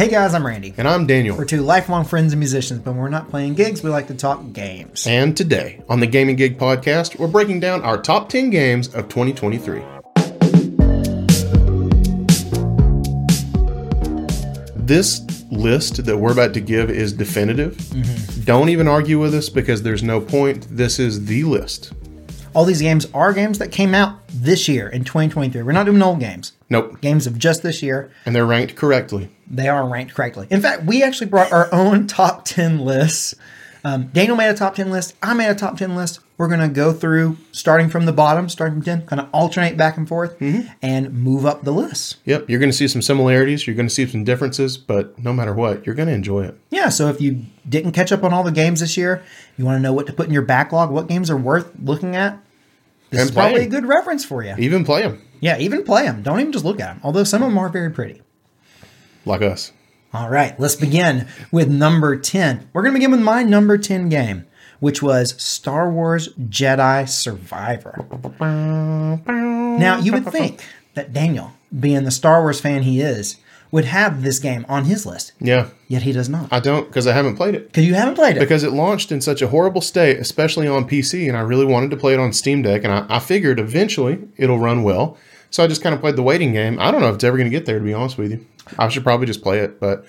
Hey guys, I'm Randy. And I'm Daniel. We're two lifelong friends and musicians, but when we're not playing gigs, we like to talk games. And today, on the Game & Gig podcast, we're breaking down our top 10 games of 2023. This list that we're about to give is definitive. Mm-hmm. Don't even argue with us because there's no point. This is the list. All these games are games that came out this year in 2023. We're not doing old games. Nope. Games of just this year. And they're ranked correctly. They are ranked correctly. In fact, we actually brought our own top 10 lists. Um, Daniel made a top 10 list. I made a top 10 list. We're going to go through starting from the bottom, starting from 10, kind of alternate back and forth mm-hmm. and move up the list. Yep, you're going to see some similarities, you're going to see some differences, but no matter what, you're going to enjoy it. Yeah, so if you didn't catch up on all the games this year, you want to know what to put in your backlog, what games are worth looking at, this And is probably a good reference for you. Even play them Yeah, even play them. Don't even just look at them, although some of them are very pretty. like us. All right, let's begin with number 10. We're going to begin with my number 10 game, which was Star Wars Jedi Survivor. Now, you would think that Daniel, being the Star Wars fan he is, would have this game on his list, Yeah, yet he does not. I don't because I haven't played it. Because you haven't played it. because it launched in such a horrible state, especially on PC, and I really wanted to play it on Steam Deck, and I, I figured eventually it'll run well. So I just kind of played the waiting game. I don't know if it's ever going to get there, to be honest with you. I should probably just play it, but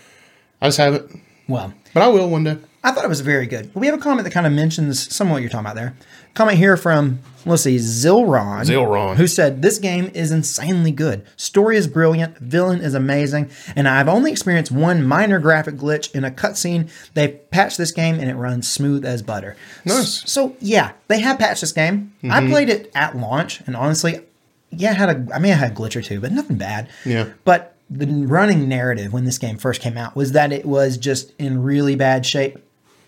I just haven't. well, But I will one day. I thought it was very good. We have a comment that kind of mentions some of what you're talking about there. Comment here from, let's see, Zilron. Zilron. Who said, This game is insanely good. Story is brilliant. Villain is amazing. And I've only experienced one minor graphic glitch in a cutscene. They've patched this game and it runs smooth as butter. Nice. So, yeah, they have patched this game. I mm-hmm. played it at launch and honestly, yeah, I had a, I mean, I had a glitch or two, but nothing bad. Yeah. But the running narrative when this game first came out was that it was just in really bad shape,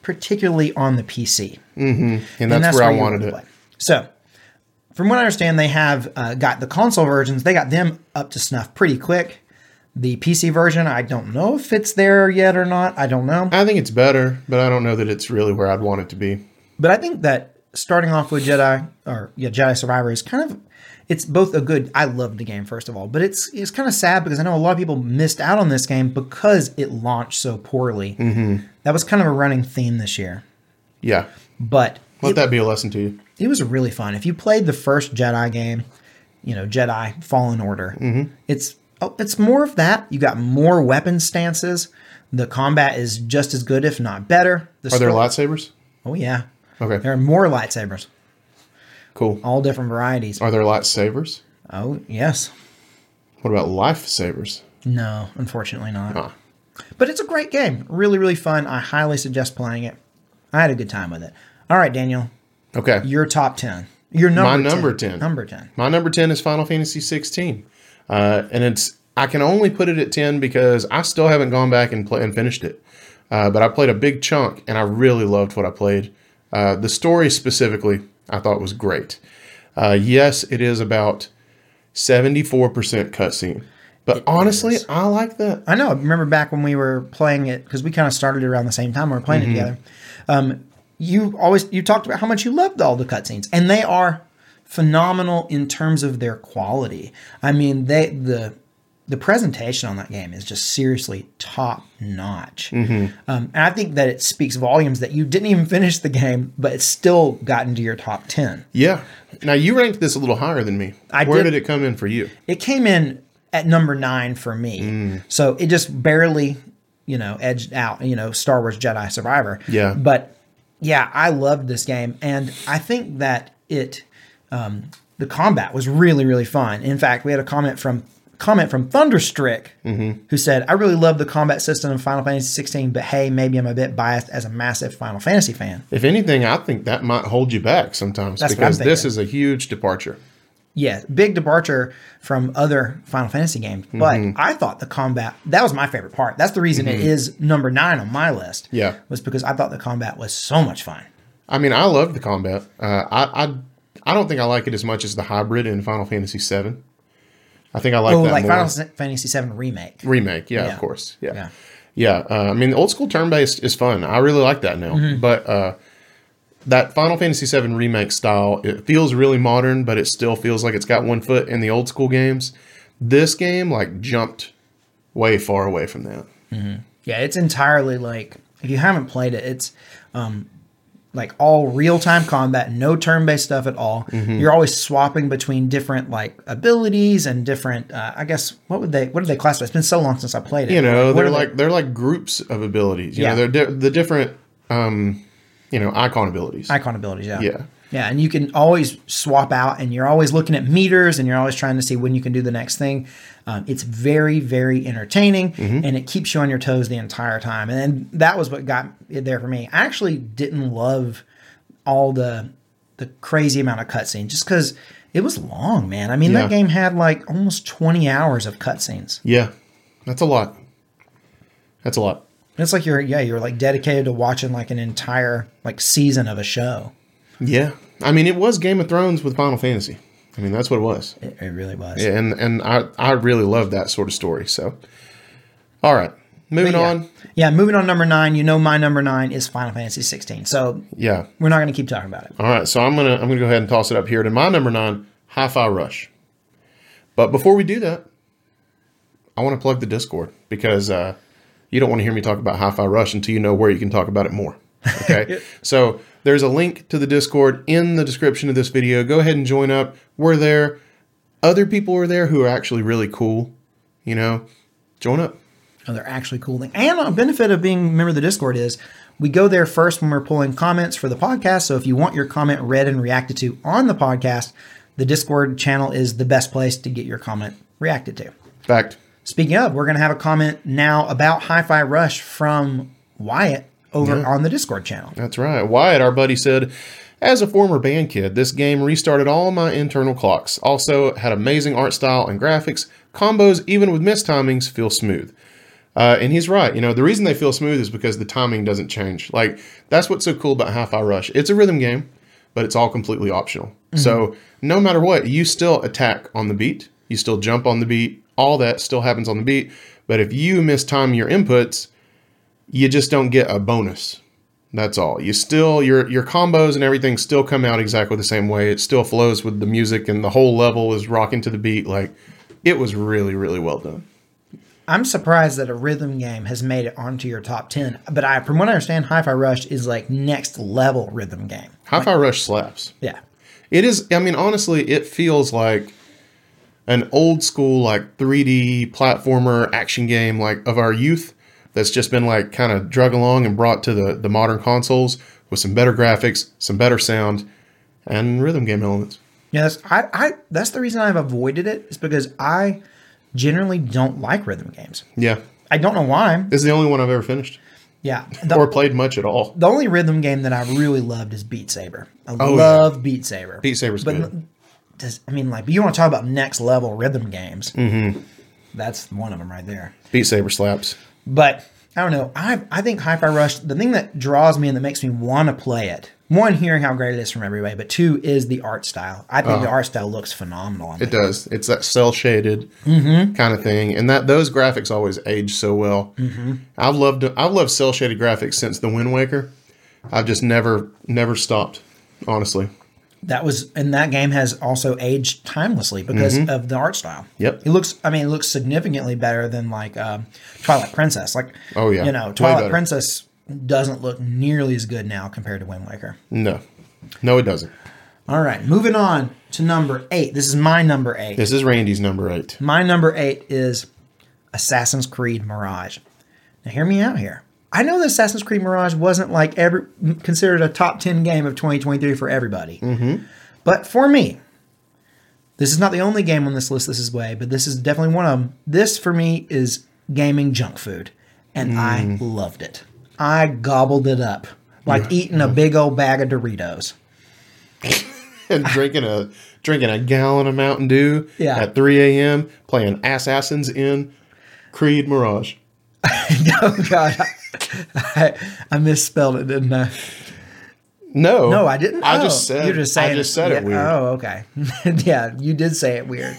particularly on the PC. And that's, where I wanted it. play. So, from what I understand, they have uh, got the console versions. They got them up to snuff pretty quick. The PC version, I don't know if it's there yet or not. I don't know, I think it's better, but I don't know that it's really where I'd want it to be. but I think that starting off with Jedi or yeah, Jedi Survivor is kind of it's both a good. I loved the game first of all, but it's it's kind of sad because I know a lot of people missed out on this game because it launched so poorly. Mm-hmm. That was kind of a running theme this year, Yeah. but Let that be a lesson to you. it was really fun. If you played the first Jedi game, you know Jedi Fallen Order, it's oh, it's more of that. You got more weapon stances. The combat is just as good, if not better. The Are there lightsabers? Oh yeah, Okay. there are more lightsabers, Cool. all different varieties. Are there lightsabers? Oh yes, What about lifesavers? no, unfortunately not. Ah. But it's a great game. Really, really fun. I highly suggest playing it. I had a good time with it. All right, Daniel, Okay. your top ten. Your number My number 10. Number ten. My number 10 is Final Fantasy 16. Uh, and it's I can only put it at 10 because I still haven't gone back and play, and finished it. Uh, but I played a big chunk and I really loved what I played. Uh, the story specifically, I thought was great. Uh, yes, it is about 74% cutscene. But honestly, I like that. I know. I remember back when we were playing it because we kind of started it around the same time. We were playing it together. Um, you always you talked about how much you loved all the cutscenes, and they are phenomenal in terms of their quality. I mean, they the the presentation on that game is just seriously top notch. Um, and I think that it speaks volumes that you didn't even finish the game, but it's still got into your top ten. Yeah. Now, you ranked this a little higher than me. I Where did. did it come in for you? it came in at number nine for me. Mm. So it just barely, you know, edged out, you know, Star Wars Jedi Survivor. Yeah. But yeah, I loved this game. And I think that it, um, the combat was really, really fun. In fact, we had a comment from, comment from Thunderstrick Mm-hmm. who said, I really love the combat system in Final Fantasy 16, but hey, maybe I'm a bit biased as a massive Final Fantasy fan. If anything, I think that might hold you back sometimes That's because this is a huge departure. Yeah, big departure from other Final Fantasy games. But Mm-hmm. I thought the combat that was my favorite part. That's the reason it is number nine on my list. Yeah. was because I thought the combat was so much fun. I mean, I love the combat. Uh, I, I I don't think I like it as much as the hybrid in Final Fantasy VII. I think I like that. Oh, that like more. Final Fantasy VII remake. Remake, yeah, Yeah. of course, yeah, Yeah. yeah. Uh, I mean, the old school turn based is fun. I really like that now. Mm-hmm. But uh, that Final Fantasy VII remake style, it feels really modern, but it still feels like it's got one foot in the old school games. This game like jumped way far away from that. Yeah, it's entirely like if you haven't played it, it's um like all real time combat, no turn based stuff at all. Mm-hmm. You're always swapping between different like abilities and different. Uh, I guess what would they what do they classify? It's been so long since I played it. You know, What they're are they- like they're like groups of abilities. You Yeah. know, they're di- the different, um, you know, icon abilities. icon abilities. Yeah, Yeah. yeah, and you can always swap out, and you're always looking at meters, and you're always trying to see when you can do the next thing. Um, it's very, very entertaining, Mm-hmm. and it keeps you on your toes the entire time. And then that was what got it there for me. I actually didn't love all the the crazy amount of cutscenes just because it was long, man. I mean, Yeah. that game had like almost 20 hours of cutscenes. Yeah, that's a lot. That's a lot. It's like you're yeah, you're like dedicated to watching like an entire like season of a show. Yeah, I mean, it was Game of Thrones with Final Fantasy. I mean, that's what it was. It, it really was. Yeah, and and I I really love that sort of story. So, all right, moving yeah. on. Yeah, moving on number nine. You know my number nine is Final Fantasy 16. So Yeah, we're not going to keep talking about it. all right. So I'm gonna I'm gonna go ahead and toss it up here to my number nine, Hi-Fi Rush. But before we do that, I want to plug the Discord because uh, you don't want to hear me talk about Hi-Fi Rush until you know where you can talk about it more. Okay, so there's a link to the Discord in the description of this video. Go ahead and join up. We're there. Other people are there who are actually really cool. You know, join up. Oh, they're actually cool thing. And a benefit of being a member of the Discord is we go there first when we're pulling comments for the podcast. So if you want your comment read and reacted to on the podcast, the Discord channel is the best place to get your comment reacted to. Fact. Speaking of, we're going to have a comment now about Hi Fi Rush from Wyatt over Yeah. on the Discord channel. That's right. Wyatt, our buddy, said, As a former band kid, this game restarted all my internal clocks. Also, had amazing art style and graphics. Combos, even with missed timings, feel smooth. Uh, and he's right. You know, the reason they feel smooth is because the timing doesn't change. Like, that's what's so cool about Hi Fi Rush. It's a rhythm game, but it's all completely optional. So, no matter what, you still attack on the beat, you still jump on the beat, all that still happens on the beat. But if you mistime your inputs, you just don't get a bonus. That's all. You still your your combos and everything still come out exactly the same way. It still flows with the music and the whole level is rocking to the beat. Like it was really really well done. I'm surprised that a rhythm game has made it onto your top 10. But I, from what I understand, Hi Fi Rush is like next level rhythm game. Hi-Fi Rush slaps. Yeah. It is. I mean, honestly, it feels like an old school like 3D platformer action game like of our youth that's just been like kind of drug along and brought to the the modern consoles with some better graphics, some better sound, and rhythm game elements. Yeah, that's I, I that's the reason I've avoided it. is because I generally don't like rhythm games. Yeah, I don't know why. this is the only one I've ever finished Yeah. The, or played much at all. the only rhythm game that I really loved is Beat Saber. I Oh, love Beat Saber. Beat Saber's but good. does I mean like but you want to talk about next level rhythm games. Mm-hmm. That's one of them right there. Beat Saber slaps. But I don't know. I I think Hi-Fi Rush. The thing that draws me and that makes me want to play it. One, hearing how great it is from everybody, but two is the art style. I think the art style looks phenomenal. Uh-huh. It does. It's that cel shaded kind of thing, and that those graphics always age so well. Mm-hmm. I've loved I've loved cel shaded graphics since the Wind Waker. I've just never never stopped. Honestly, That was and that game has also aged timelessly because of the art style. Mm-hmm. Yep. it looks. I mean, it looks significantly better than like um, Twilight Princess. Like, Oh, yeah. you know, Twilight. Princess doesn't look nearly as good now compared to Wind Waker. no, no, it doesn't. All right, moving on to number eight. This is my number eight. This is Randy's number eight. My number eight is Assassin's Creed Mirage. Now, hear me out here. I know that Assassin's Creed Mirage wasn't like every considered a top ten game of 2023 for everybody, mm-hmm. but for me, this is not the only game on this list. This is way, but this is definitely one of them. This for me is gaming junk food, and I loved it. I gobbled it up like eating a big old bag of Doritos. and drinking a drinking a gallon of Mountain Dew Yeah. at 3 a.m. playing Assassins in Creed Mirage. oh God, I, I misspelled it, didn't I? No, No, I didn't. I Oh, just said. You're just saying. I just said it yeah, weird. Oh, okay. yeah, you did say it weird.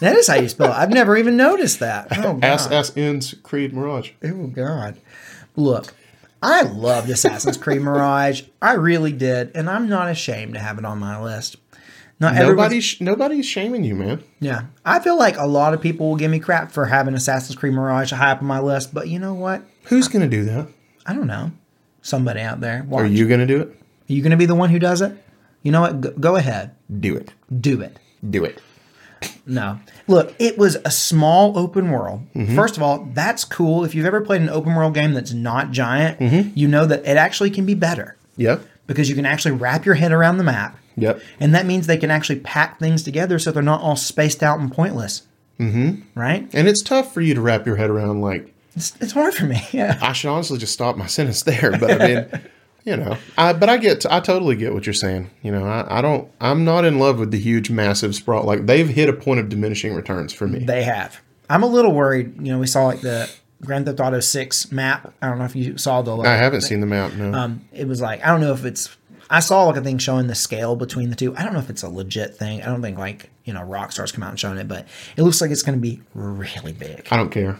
That is how you spell it. I've never even noticed that. Oh God. Assassins Creed Mirage. Oh God. Look, I loved Assassin's Creed Mirage. I really did, and I'm not ashamed to have it on my list. Not. Nobody's nobody's shaming you, man. Yeah, I feel like a lot of people will give me crap for having Assassin's Creed Mirage high up on my list, but you know what? Who's gonna do that? I don't know. Somebody out there. Watch. Are you gonna do it? Are you going to be the one who does it? You know what? Go, go ahead. Do it. Do it. Do it. No. Look, it was a small open world. First of all, that's cool. If you've ever played an open world game that's not giant, you know that it actually can be better Yep. because you can actually wrap your head around the map. Yep. And that means they can actually pack things together so they're not all spaced out and pointless. Mm-hmm. Right? And it's tough for you to wrap your head around. Like It's, it's hard for me. Yeah. I should honestly just stop my sentence there, but I mean. You know, I, but I get, I totally get what you're saying. You know, I, I don't, I'm not in love with the huge, massive sprawl. Like they've hit a point of diminishing returns for me. They have. I'm a little worried. You know, we saw like the Grand Theft Auto 6 map. I don't know if you saw the. I haven't seen the map. No, Um, it was like I don't know if it's. I saw like a thing showing the scale between the two. I don't know if it's a legit thing. I don't think like you know Rockstar's come out and shown it, but it looks like it's going to be really big. I don't care.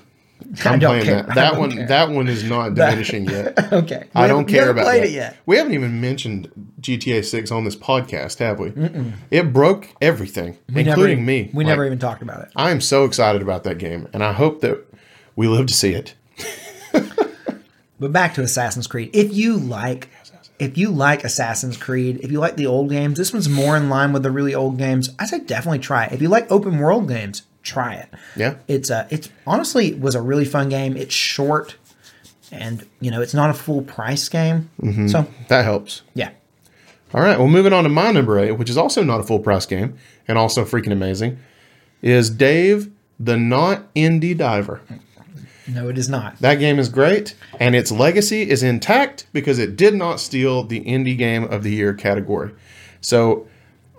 I I'm don't playing care. that. That one, care. that one is not diminishing yet. Okay, We I don't care about played that. it yet. We haven't even mentioned GTA Six on this podcast, have we? It broke everything, We including even- me. We Like, never even talked about it. I am so excited about that game, and I hope that we live to see it. But back to Assassin's Creed. If you like, if you like Assassin's Creed, if you like the old games, this one's more in line with the really old games. I say definitely try it. If you like open world games, try it. Yeah. It's uh it's honestly was a really fun game. It's short, and you know it's not a full price game. Mm-hmm. So That helps. yeah, All right. Well, moving on to my number eight, which is also not a full price game and also freaking amazing, is Dave the Not Indie Diver. no, it is not. That game is great, and its legacy is intact because it did not steal the Indie Game of the Year category. So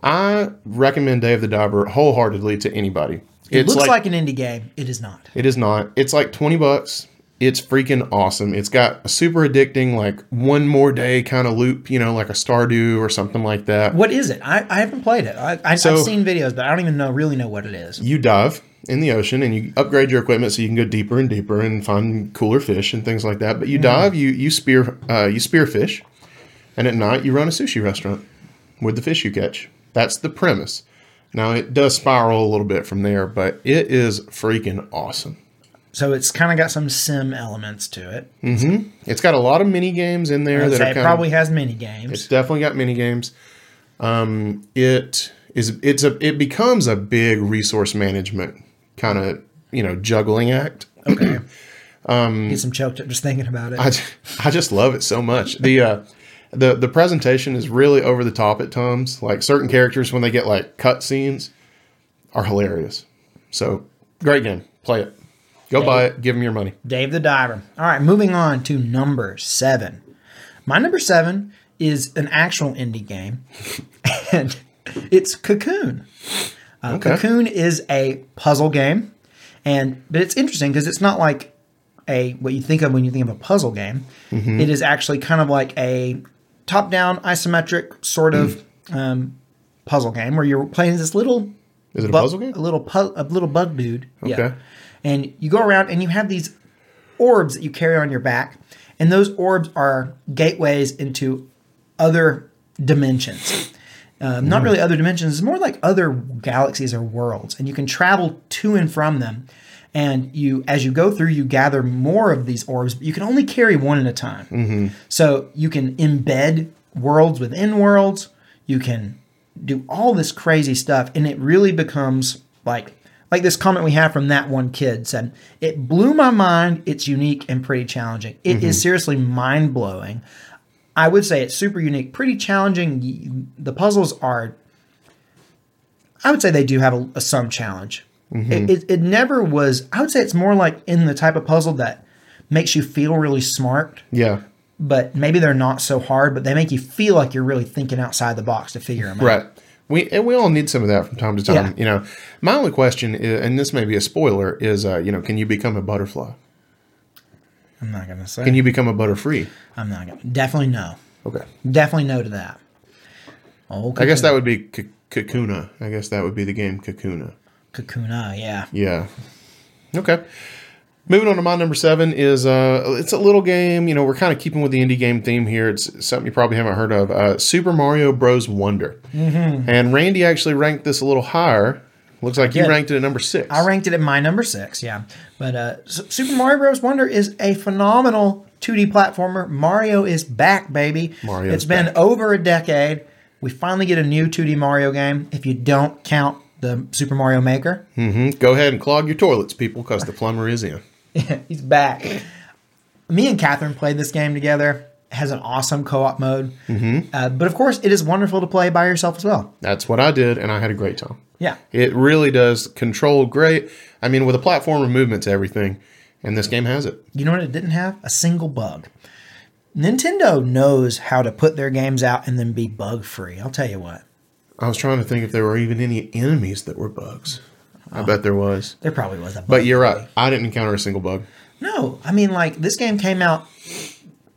I recommend Dave the Diver wholeheartedly to anybody. It it's looks like, an indie game. It is not. it is not. It's like 20 bucks. It's freaking awesome. It's got a super addicting, like one more day kind of loop, you know, like a Stardew or something like that. What is it? I, I haven't played it. I, I, So- I've seen videos, but I don't even know really know what it is. You dive in the ocean and you upgrade your equipment so you can go deeper and deeper and find cooler fish and things like that. But you dive, you you spear uh, you spear fish, and at night you run a sushi restaurant with the fish you catch. That's the premise. Now it does spiral a little bit from there, but it is freaking awesome. So it's kind of got some sim elements to it. It's got a lot of mini games in there that it probably has mini games. It's definitely got mini games. Um, it is it's a it becomes a big resource management kind of you know juggling act. Okay. Get some choked up just thinking about it. I, I just love it so much. The uh, the the presentation is really over the top at times. Like certain characters when they get like cut scenes are hilarious. So great game. Play it. Go buy it. Give them your money. Dave the Diver. All right, moving on to number seven. My number seven is an actual indie game, and it's Cocoon. Uh, Okay. Cocoon is a puzzle game, and but it's interesting because it's not like a what you think of when you think of a puzzle game. Mm-hmm. It is actually kind of like a top-down isometric sort of um, puzzle game where you're playing this little Is it a bu- puzzle game? A little pu- a little bug dude. Okay. Yeah. And you go around and you have these orbs that you carry on your back, and those orbs are gateways into other dimensions. Um, not really other dimensions; it's more like other galaxies or worlds, and you can travel to and from them. And you, as you go through, you gather more of these orbs, but you can only carry one at a time. Mm-hmm. So you can embed worlds within worlds. You can do all this crazy stuff, and it really becomes like like this comment we have from that one kid said, "It blew my mind. It's unique and pretty challenging. It is mm-hmm. seriously mind blowing. I would say it's super unique, pretty challenging. The puzzles are, I would say they do have a, a some challenge. It, it, it never was. I would say it's more like in the type of puzzle that makes you feel really smart Yeah. but maybe they're not so hard, but they make you feel like you're really thinking outside the box to figure them out. Right. We and we all need some of that from time to time. Yeah. You know, my only question, is, and this may be a spoiler, is uh, you know, can you become a butterfly? I'm not gonna say. Can you become a butterfree? I'm not gonna. Definitely no. Okay. Definitely no to that. Oh, I guess that would be Kakuna. I guess that would be the game Kakuna. Kakuna. Yeah. Yeah. Okay. Moving on to my number seven is uh, it's a little game. You know, we're kind of keeping with the indie game theme here. It's something you probably haven't heard of. Uh, Super Mario Bros. Wonder. Mm-hmm. And Randy actually ranked this a little higher. Looks like you ranked it at number six. I ranked it at my number six, yeah. But uh, Super Mario Bros. Wonder is a phenomenal 2D platformer. Mario is back, baby. Mario. it's been back. over a decade. We finally get a new 2D Mario game. If you don't count the Super Mario Maker, Mhm. Go ahead and clog your toilets, people, because the plumber is in. he's back. Me and Catherine played this game together. It has an awesome co-op mode, mm-hmm. uh, but of course, it is wonderful to play by yourself as well. That's what I did, and I had a great time. Yeah, It really does control great. I mean, with a platformer movement to everything, and this game has it. You know what it didn't have? A single bug. Nintendo knows how to put their games out and then be bug free. I'll tell you what. I was trying to think if there were even any enemies that were bugs. I bet there was. There probably was a bug. But you're right. I didn't encounter a single bug. No, I mean like this game came out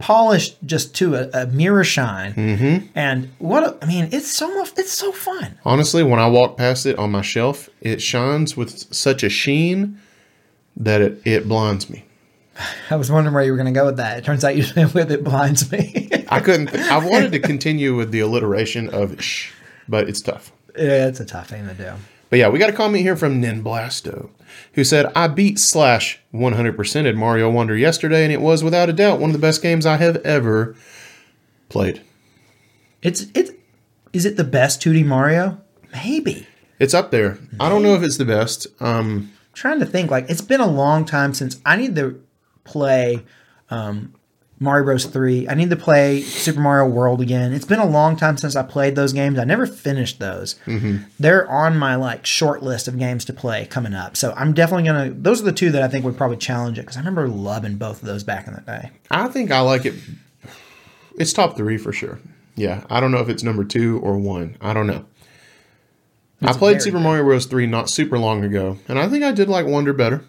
polished just to a, a mirror shine. Mm-hmm. And what a, I mean, it's so much, it's so fun. Honestly, when I walk past it on my shelf, it shines with such a sheen that it, it blinds me. I was wondering where you were going to go with that. It turns out you went with it blinds me. I couldn't. I wanted to continue with the alliteration of shh, but it's tough. yeah, it's a tough thing to do. But yeah, we got a comment here from Ninblasto, who said, I beat slash 100%ed Mario Wonder yesterday, and it was without a doubt one of the best games I have ever played. It's it's is it the best 2D Mario? Maybe. It's up there. I don't know if it's the best. Um, trying to think like it's been a long time since I need to play um, Mario Bros. 3. I need to play Super Mario World again. It's been a long time since I played those games. I never finished those. Mm-hmm. They're on my like short list of games to play coming up. So I'm definitely gonna. Those are the two that I think would probably challenge it because I remember loving both of those back in the day. I think I like it. It's top three for sure. Yeah, I don't know if it's number two or one. I don't know. I played Super good. Mario Bros. 3 not super long ago, and I think I did like Wonder better.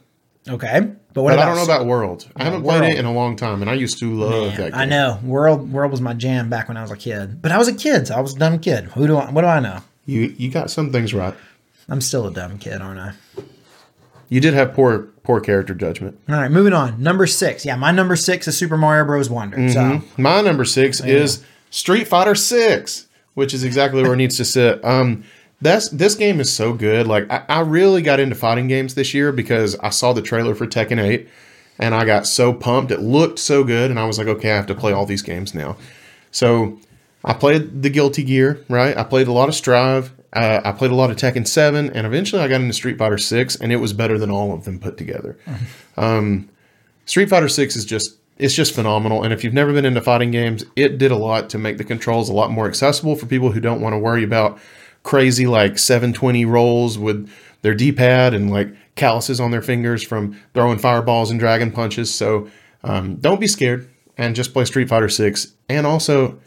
Okay, but what But? I don't know about World. I haven't played it in a long time, and I used to love that game. I know World World was my jam back when I was a kid, but I was a kid, so I was a dumb kid. Who do I? What do I know? You you got some things right. I'm still a dumb kid, aren't I? You did have poor poor character judgment. All right, moving on. Number six. Yeah, my number six is Super Mario Bros. Wonder. Mm-hmm. So My number six is Street Fighter Six, which is exactly where it needs to sit. Um, that's this game is so good. Like I, I really got into fighting games this year because I saw the trailer for Tekken Eight, and I got so pumped. It looked so good, and I was like, okay, I have to play all these games now. So I played the Guilty Gear, right? I played a lot of Strive. Uh, I played a lot of Tekken Seven, and eventually I got into Street Fighter Six, and it was better than all of them put together. Street Fighter 6 is just it's just phenomenal and if you've never been into fighting games, it did a lot to make the controls a lot more accessible for people who don't want to worry about crazy like 720 rolls with their D-pad and like calluses on their fingers from throwing fireballs and dragon punches. So um, don't be scared and just play Street Fighter 6 and also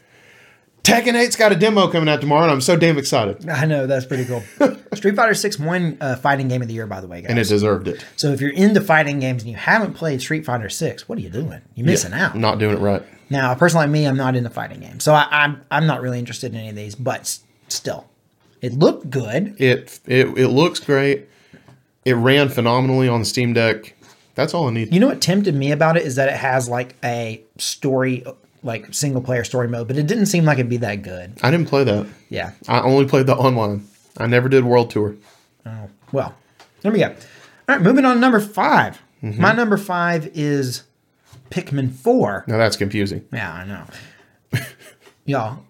Tekken 8's got a demo coming out tomorrow and I'm so damn excited. I know that's pretty cool. Street Fighter Six won uh, fighting game of the year, by the way, guys. And it deserved it. so if you're into fighting games and you haven't played Street Fighter Six, what are you doing? You're missing out. Not doing it right. Now, a person like me, I'm not into fighting games, so I, I'm I'm not really interested in any of these. But still, it looked good. It it it looks great. It ran phenomenally on the Steam Deck. That's all I need. You know what tempted me about it is that it has like a story, like single player story mode, but it didn't seem like it'd be that good. I didn't play that. Yeah. I only played the online. I never did World Tour. Oh, well, there we go. All right, moving on to number 5 mm-hmm. My number five is Pikmin 4. Now that's confusing. Yeah, I know. Y'all,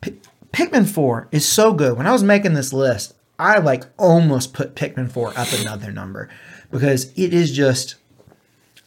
P- Pikmin 4 is so good. When I was making this list, I like almost put Pikmin 4 up another number because it is just.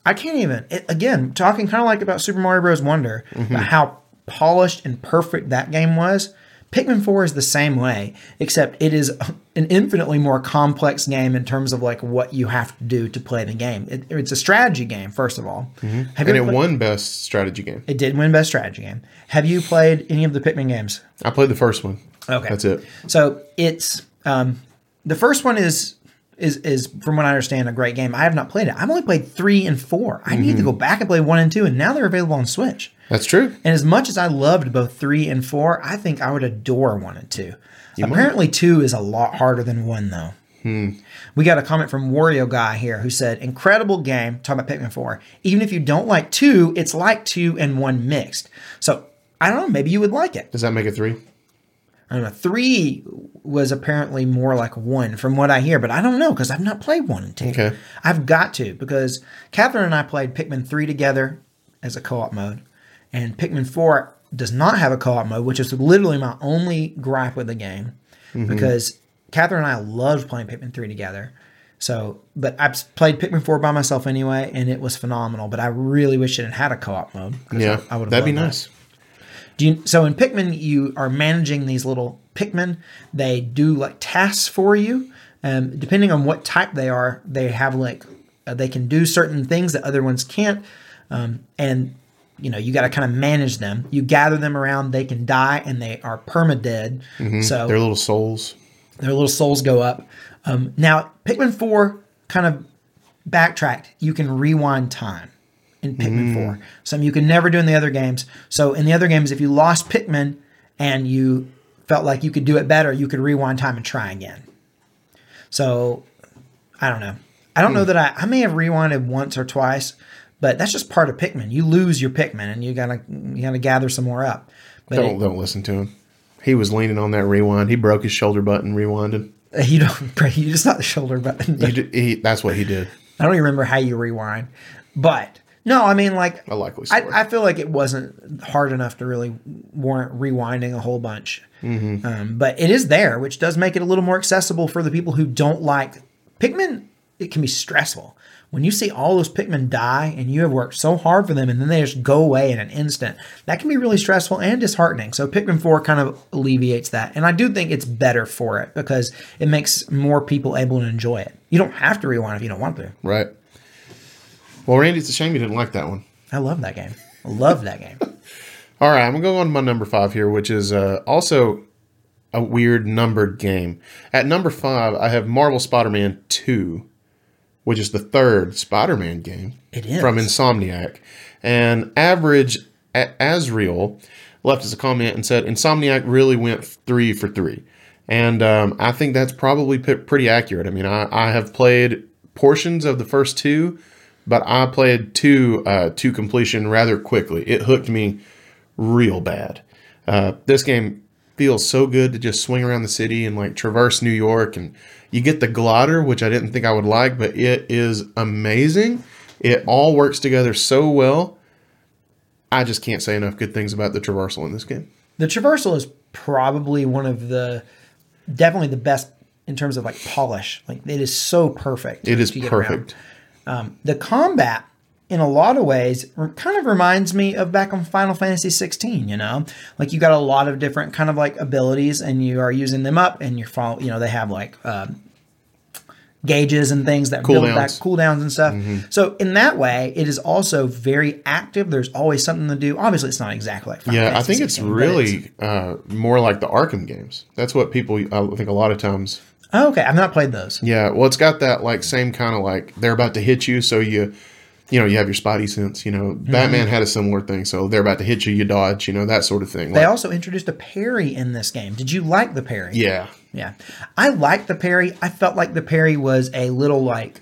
I can't even. It, again, talking kind of like about Super Mario Bros. Wonder, about mm-hmm. how polished and perfect that game was. Pikmin 4 is the same way, except it is an infinitely more complex game in terms of like what you have to do to play the game. It, it's a strategy game, first of all. Have you And it played- won best strategy game. it did win best strategy game. Have you played any of the Pikmin games? I played the first one. Okay. That's it. So it's um, the first one is is is from what I understand a great game. I have not played it. I've only played three and four. I need to go back and play one and two, and now they're available on Switch. That's true. And as much as I loved both three and four, I think I would adore one and two. Apparently, two is a lot harder than one, though. Hmm. We got a comment from Wario Guy here who said, Incredible game, talking about Pikmin 4. Even if you don't like 2, it's like 2 and 1 mixed. So, I don't know, maybe you would like it. Does that make it three? I don't know. 3 was apparently more like 1 from what I hear, but I don't know because I've not played 1 and 2. Okay. I've got to because Catherine and I played Pikmin 3 together as a co op mode, and Pikmin 4 does not have a co op mode, which is literally my only gripe with the game mm-hmm. because Catherine and I loved playing Pikmin 3 together. So, but I've played Pikmin 4 by myself anyway, and it was phenomenal. But I really wish it had had a co op mode. Yeah, I, I would that'd be nice. that. Do you, so in Pikmin, you are managing these little Pikmin. They do like tasks for you. Um, depending on what type they are, they have like uh, they can do certain things that other ones can't. Um, and you know you got to kind of manage them. You gather them around. They can die and they are perma dead. So Their little souls. their little souls go up. Um, now, Pikmin 4 kind of backtracked. You can rewind time in Pikmin 4. Mm. Something you can never do in the other games. So, in the other games, if you lost Pikmin and you felt like you could do it better, you could rewind time and try again. So, I don't know. I don't know hmm. that I, I may have rewinded once or twice, but that's just part of Pikmin. You lose your Pikmin and you gotta you gotta gather some more up. But Don't don't listen to him. He was leaning on that rewind. He broke his shoulder button rewinding. you uh, don't you just not the shoulder button. He, did- he that's what he did. I don't even remember how you rewind, but no, I mean like A likely I, story. I feel like it wasn't hard enough to really warrant rewinding a whole bunch. Um, but it is there, which does make it a little more accessible for the people who don't like Pikmin. It can be stressful when you see all those Pikmin die and you have worked so hard for them and then they just go away in an instant. That can be really stressful and disheartening. So Pikmin 4 kind of alleviates that. And I do think it's better for it because it makes more people able to enjoy it. You don't have to rewind if you don't want to. Right. Well, Randy, it's a shame you didn't like that one. I love that game. I love that game. All right, I'm gonna go on to my number five here, which is uh, also a weird numbered game. At number five, I have Marvel Spider-Man Two, which is the third Spider-Man game It is. from Insomniac. And average Asriel left us a comment and said Insomniac really went three for three, and um, I think that's probably pretty accurate. I mean, I, I have played portions of the first two, but I played two uh, to completion rather quickly. It hooked me real bad. Uh, this game feels so good to just swing around the city and like traverse New York, and you get the glider, which I didn't think I would like, but it is amazing. It all works together so well. I just can't say enough good things about the traversal in this game. The traversal is probably one of the definitely the best in terms of like polish. Like it is so perfect. It is perfect. around. Perfect. The combat in a lot of ways kind of reminds me of back on Final Fantasy 16, you know? Like you got a lot of different kind of like abilities and you are using them up and you're follow, you know, they have like um, gauges and things that build back Cooldowns. and stuff. So in that way, it is also very active. There's always something to do. Obviously, it's not exactly like Final Yeah, I think it's 16, but it's- really uh, more like the Arkham games. That's what people, I think, a lot of times. Oh, okay, I've not played those. Yeah, well, it's got that like same kind of like they're about to hit you, so you, you know, you have your spidey sense. You know, Batman had a similar thing, so they're about to hit you, you dodge. You know, that sort of thing. They Like, also introduced a parry in this game. Did you like the parry? yeah, Yeah. I liked the parry. I felt like the parry was a little like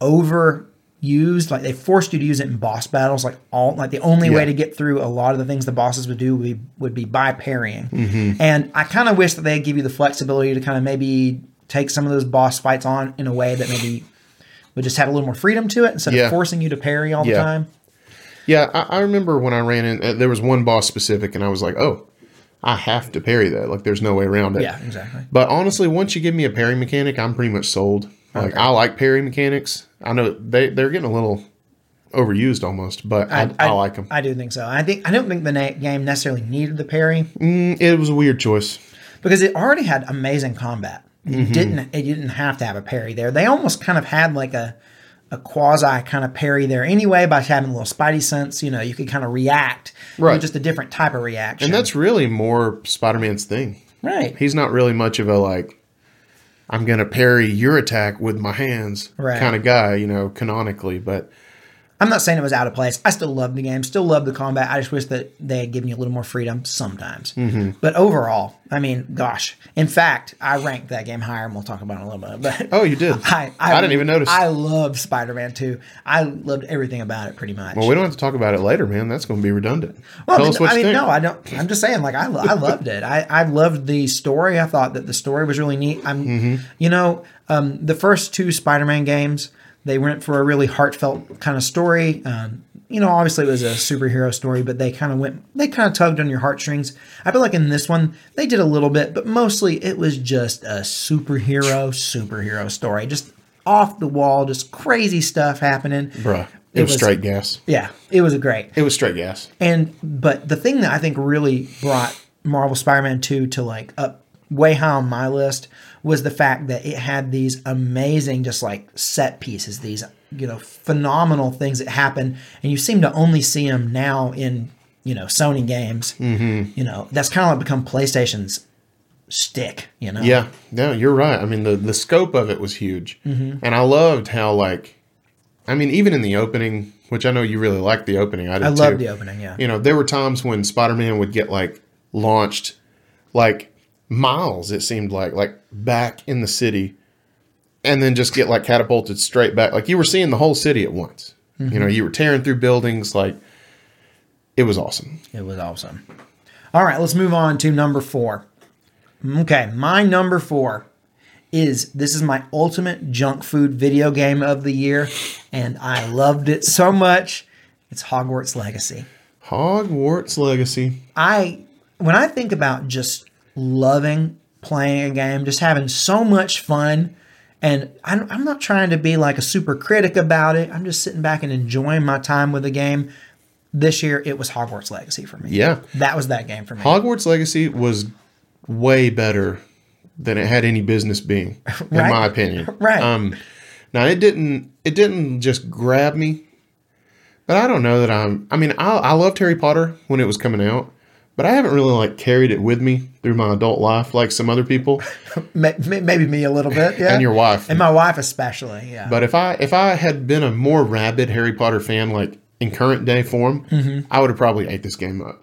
overused. Like they forced you to use it in boss battles. Like all like the only way to get through a lot of the things the bosses would do would be, would be by parrying. Mm-hmm. And I kind of wish that they'd give you the flexibility to kind of maybe take some of those boss fights on in a way that maybe would just have a little more freedom to it instead Yeah. of forcing you to parry all the Yeah. time. yeah. I, I remember when I ran in, uh, there was one boss specific, and I was like, oh, I have to parry that. Like, there's no way around it. Yeah, exactly. But honestly, once you give me a parry mechanic, I'm pretty much sold. Like I like parry mechanics. I know they they're getting a little overused almost, but I, I, like them. I do think so. I think I don't think the na- game necessarily needed the parry. it was a weird choice. because it already had amazing combat. It Mm-hmm. didn't it didn't have to have a parry there. They almost kind of had like a a quasi kind of parry there anyway by having a little spidey sense. You know, you could kind of react, Right. with just a different type of reaction. And that's really more Spider-Man's thing. right. He's not really much of a like I'm going to parry your attack with my hands Right. kind of guy, you know, canonically, but I'm not saying it was out of place. I still love the game, still love the combat. I just wish that they had given you a little more freedom sometimes. Mm-hmm. But overall, I mean, gosh. In fact, I ranked that game higher, and we'll talk about it in a little bit. But Oh, you did. I, I didn't even notice. I loved Spider-Man 2. I loved everything about it pretty much. Well, we don't have to talk about it later, man. That's going to be redundant. Well, Tell I mean, us what I mean, think. no, I don't. I'm just saying, like, I, I loved it. I, I loved the story. I thought that the story was really neat. I'm, Mm-hmm. you know, um, the first two Spider-Man games, they went for a really heartfelt kind of story. Um, you know, obviously it was a superhero story, but they kind of went, they kind of tugged on your heartstrings. I feel like in this one, they did a little bit, but mostly it was just a superhero, superhero story. Just off the wall, just crazy stuff happening. Bruh, it, It was, was- straight gas. Yeah, it was a great. It was straight gas. And but the thing that I think really brought Marvel Spider-Man 2 to like up way high on my list was the fact that it had these amazing just like set pieces, these you know phenomenal things that happen and you seem to only see them now in you know Sony games. Mm-hmm. You know, that's kind of like become PlayStation's stick, you know. Yeah, no, you're right. I mean, the the scope of it was huge, Mm-hmm. and I loved how like, I mean, even in the opening, which I know you really liked the opening. I did I too. love the opening, yeah. You know, there were times when Spider Man would get like launched, like miles. It seemed like like back in the city, and then just get like catapulted straight back. Like you were seeing the whole city at once. Mm-hmm. You know, you were tearing through buildings. Like it was awesome. It was awesome. All right, let's move on to number four. Okay, my number four is this is my ultimate junk food video game of the year, and I loved it so much. It's Hogwarts Legacy. Hogwarts Legacy. I when I think about just loving playing a game, just having so much fun, and I'm, I'm not trying to be like a super critic about it. I'm just sitting back and enjoying my time with the game. This year, it was Hogwarts Legacy for me. Yeah. That was that game for me. Hogwarts Legacy was way better than it had any business being, in Right. my opinion. Right. Um, now it didn't. It didn't just grab me, but I don't know that I'm. I mean, I, I loved Harry Potter when it was coming out, but I haven't really like carried it with me through my adult life like some other people. May- may- Maybe me a little bit, yeah. And your wife. and my wife especially, yeah. But if I if I had been a more rabid Harry Potter fan, like in current day form, Mm-hmm. I would have probably ate this game up.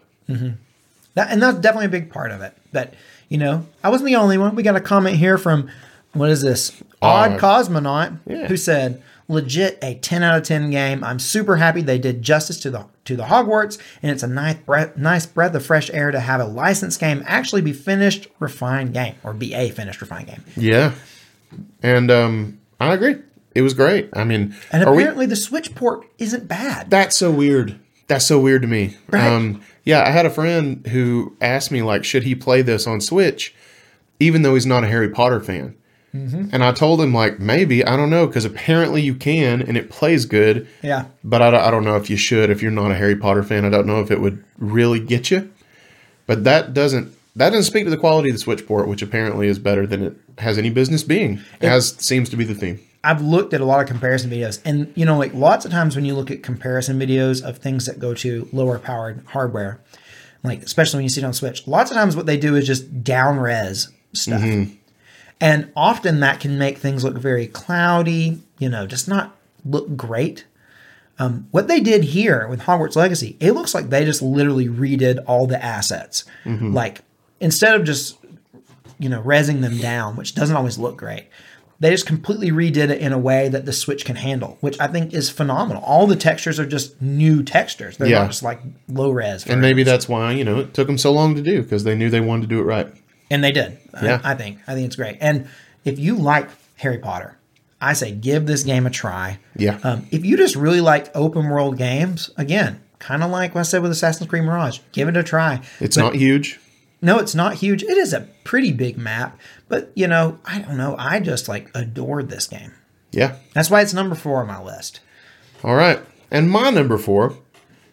That, and that's definitely a big part of it. But you know, I wasn't the only one. We got a comment here from what is this odd Odd. cosmonaut Yeah. who said, "Legit a ten out of ten game. I'm super happy they did justice to the to the Hogwarts, and it's a nice breath, nice breath of fresh air to have a licensed game actually be finished, refined game, or be a finished, refined game. Yeah, and um, I agree. It was great. I mean, And are we- apparently, the Switch port isn't bad. That's so weird. That's so weird to me. Right. Um, yeah, I had a friend who asked me like, should he play this on Switch, even though he's not a Harry Potter fan. Mm-hmm. And I told him like, maybe I don't know, because apparently you can, and it plays good. Yeah. But I, don't- I don't know if you should if you're not a Harry Potter fan. I don't know if it would really get you. But that doesn't that doesn't speak to the quality of the Switch port, which apparently is better than it has any business being, It, as seems to be the theme. I've looked at a lot of comparison videos, and you know, like lots of times when you look at comparison videos of things that go to lower powered hardware, like especially when you see it on Switch, lots of times what they do is just down res stuff, and often that can make things look very cloudy, you know, just not look great. Um, what they did here with Hogwarts Legacy, it looks like they just literally redid all the assets, like instead of just you know, resing them down, which doesn't always look great. They just completely redid it in a way that the Switch can handle, which I think is phenomenal. All the textures are just new textures. They're Yeah. not just like low res. And maybe that's why you know it took them so long to do because they knew they wanted to do it right. And they did. Yeah. I, I think. I think it's great. And if you like Harry Potter, I say give this game a try. Yeah. Um, if you just really like open world games, again, kind of like what I said with Assassin's Creed Mirage, give it a try. It's But- not huge. No, it's not huge. It is a pretty big map, but you know, I don't know. I just like adored this game. Yeah. That's why it's number four on my list. All right. And my number four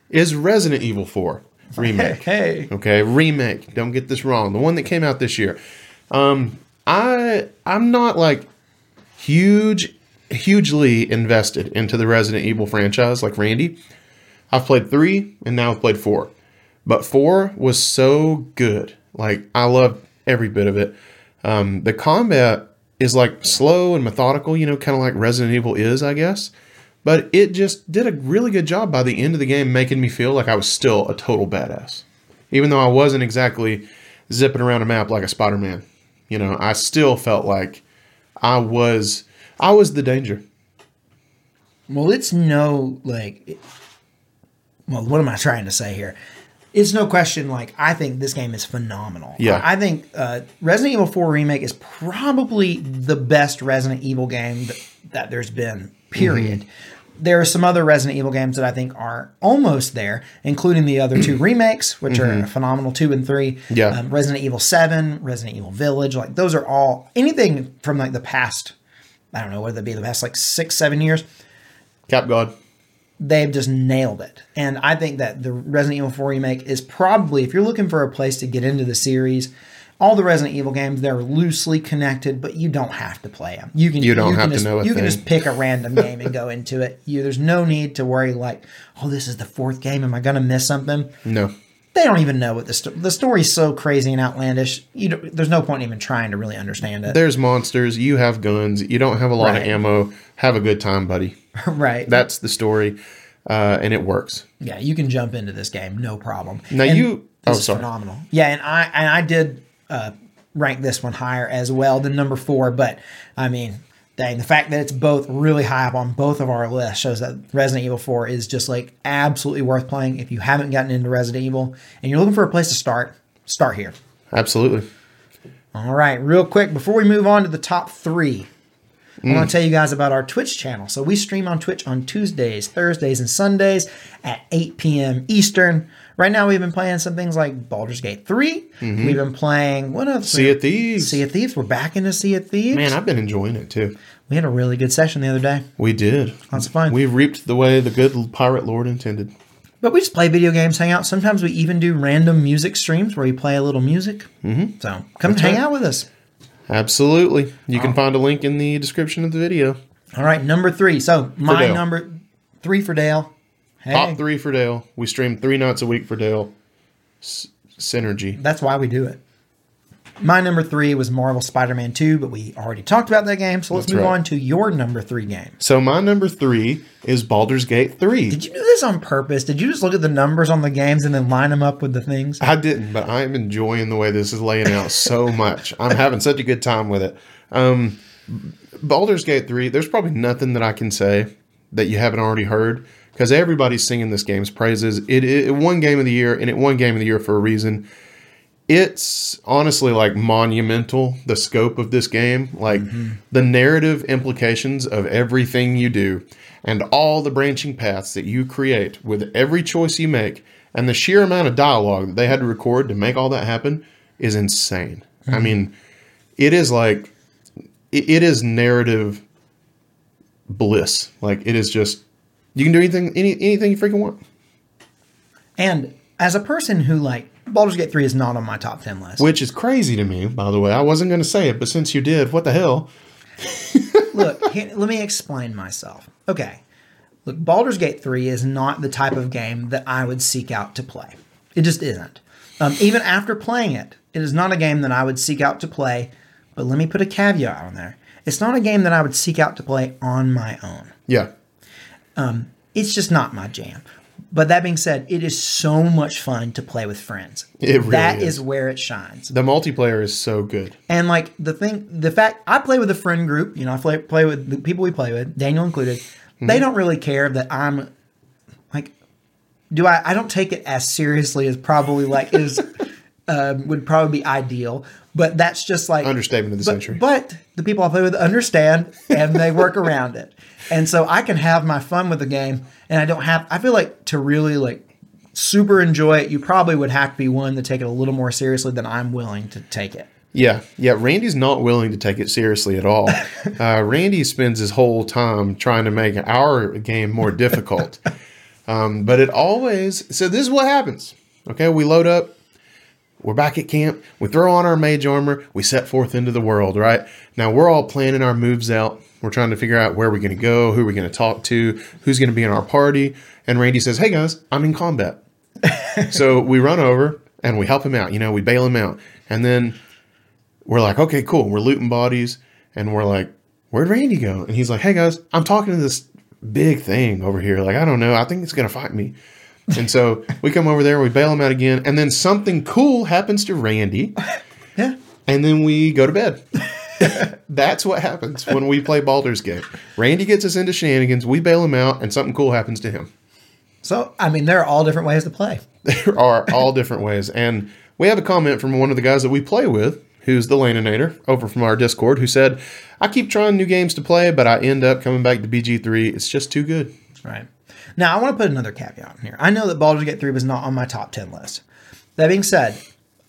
is Resident Evil 4 remake. Hey, Okay, remake. Don't get this wrong. The one that came out this year. Um, I I'm not like huge, hugely invested into the Resident Evil franchise like Randy. I've played three and now I've played four, but four was so good. Like I loved every bit of it. Um, the combat is like slow and methodical, you know, kind of like Resident Evil is, I guess. But it just did a really good job by the end of the game making me feel like I was still a total badass. Even though I wasn't exactly zipping around a map like a Spider-Man. You know, I still felt like I was I was the danger. Well, it's no like. Well, what am I trying to say here? It's no question. Like I think this game is phenomenal. Yeah. I think uh, Resident Evil 4 remake is probably the best Resident Evil game that, that there's been. Period. Mm-hmm. There are some other Resident Evil games that I think are almost there, including the other two remakes, which are phenomenal, two and three. Mm-hmm. Yeah. Um, Resident Evil 7, Resident Evil Village, like those are all anything from like the past. I don't know whether would be the past like six, seven years Cap God. they've just nailed it. And I think that the Resident Evil 4 remake is probably, if you're looking for a place to get into the series, all the Resident Evil games they're loosely connected, but you don't have to play them. You can You don't can have to just, know a You can just pick a random game and go into it. You there's no need to worry like, oh, this is the fourth game. Am I going to miss something? No. They don't even know what the sto- the story's so crazy and outlandish. You don't, there's no point in even trying to really understand it. There's monsters, you have guns, you don't have a lot Right. of ammo. Have a good time, buddy. right? That's the story. Uh, and it works. Yeah, you can jump into this game, no problem. Now And you- this oh, is sorry. phenomenal. Yeah, and I and I did uh, rank this one higher as well than number four, but I mean, dang, the fact that it's both really high up on both of our lists shows that Resident Evil Four is just like absolutely worth playing. If you haven't gotten into Resident Evil and you're looking for a place to start, start here. Absolutely. All right, real quick before we move on to the top three, I Mm. want to tell you guys about our Twitch channel. So we stream on Twitch on Tuesdays, Thursdays, and Sundays at 8 p.m. Eastern. Right now, we've been playing some things like Baldur's Gate 3. We've been playing what else? Mm-hmm. Sea of Thieves. Sea of Thieves. We're back into Sea of Thieves. Man, I've been enjoying it too. we had a really good session the other day. We did. Lots of fun. We reaped the way the good pirate lord intended. But we just play video games, hang out. Sometimes we even do random music streams where we play a little music. Mm-hmm. So come hang right. out with us. Absolutely. You can find a link in the description of the video. All right, number three. So my number three for Dale. Hey, Top three for Dale. We stream three nights a week for Dale. S- synergy. that's why we do it. My number three was Marvel Spider-Man 2, but we already talked about that game. So let's That's move right. on to your number three game. So my number three is Baldur's Gate 3. Did you do this on purpose? Did you just look at the numbers on the games and then line them up with the things? I didn't, but I am enjoying the way this is laying out so much. I'm having such a good time with it. Um, Baldur's Gate 3, there's probably nothing that I can say that you haven't already heard because everybody's singing this game's praises. It, it, it won Game of the Year, and it won Game of the Year for a reason. It's honestly like monumental, the scope of this game, like mm-hmm. the narrative implications of everything you do and all the branching paths that you create with every choice you make and the sheer amount of dialogue that they had to record to make all that happen is insane. I mm-hmm. mean, it is like it, it is narrative bliss. Like it is just you can do anything any, anything you freaking want. And as a person who like Baldur's Gate 3 is not on my top 10 list. Which is crazy to me, by the way. I wasn't going to say it, but since you did, what the hell? Look, here, let me explain myself. Okay. Look, Baldur's Gate 3 is not the type of game that I would seek out to play. It just isn't. Um, even after playing it, it is not a game that I would seek out to play. But let me put a caveat on there. It's not a game that I would seek out to play on my own. Yeah. It's just not my jam. But that being said, it is so much fun to play with friends. It really That is. is where it shines. The multiplayer is so good. And like the thing, the fact I play with a friend group, you know, I play, play with the people we play with, Daniel included. Mm-hmm. They don't really care that I'm like, do I? I don't take it as seriously as probably like is um, would probably be ideal. But that's just like Understatement of the but, century. But the people I play with understand and they work around it. And so I can have my fun with the game and I don't have I feel like to really like super enjoy it, you probably would have to be one to take it a little more seriously than I'm willing to take it. Yeah, yeah. Randy's not willing to take it seriously at all. uh, Randy spends his whole time trying to make our game more difficult. um, but it always. So this is what happens. Okay, we load up. We're back at camp. We throw on our mage armor. We set forth into the world. Right now, we're all planning our moves out. We're trying to figure out where we're going to go, who we're going to talk to, who's going to be in our party. And Randy says, "Hey guys, I'm in combat." so we run over and we help him out. You know, we bail him out, and then we're like, okay, cool. We're looting bodies, and we're like, where'd Randy go? And he's like, hey guys, I'm talking to this big thing over here. Like, I don't know. I think it's going to fight me. And so we come over there, we bail him out again, and then something cool happens to Randy, Yeah. and then we go to bed. That's what happens when we play Baldur's Gate. Randy gets us into shenanigans, we bail him out, and something cool happens to him. So, I mean, there are all different ways to play. There are all different ways. And we have a comment from one of the guys that we play with, who's the Laninator, over from our Discord, who said, I keep trying new games to play, but I end up coming back to BG3. It's just too good. Right. Now, I want to put another caveat in here. I know that Baldur's Gate 3 was not on my top 10 list. That being said,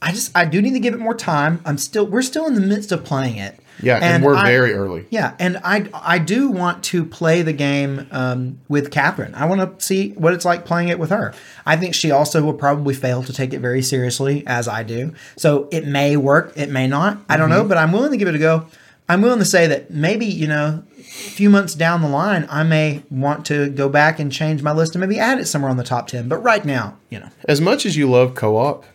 I just I do need to give it more time. I'm still we're still in the midst of playing it. Yeah, and, we're I- very early. Yeah, and I I do want to play the game um, with Catherine. I want to see what it's like playing it with her. I think she also will probably fail to take it very seriously as I do. So it may work, it may not. I don't Mm-hmm. know, but I'm willing to give it a go. I'm willing to say that maybe you know, a few months down the line, I may want to go back and change my list and maybe add it somewhere on the top ten. But right now, you know, As much as you love co op,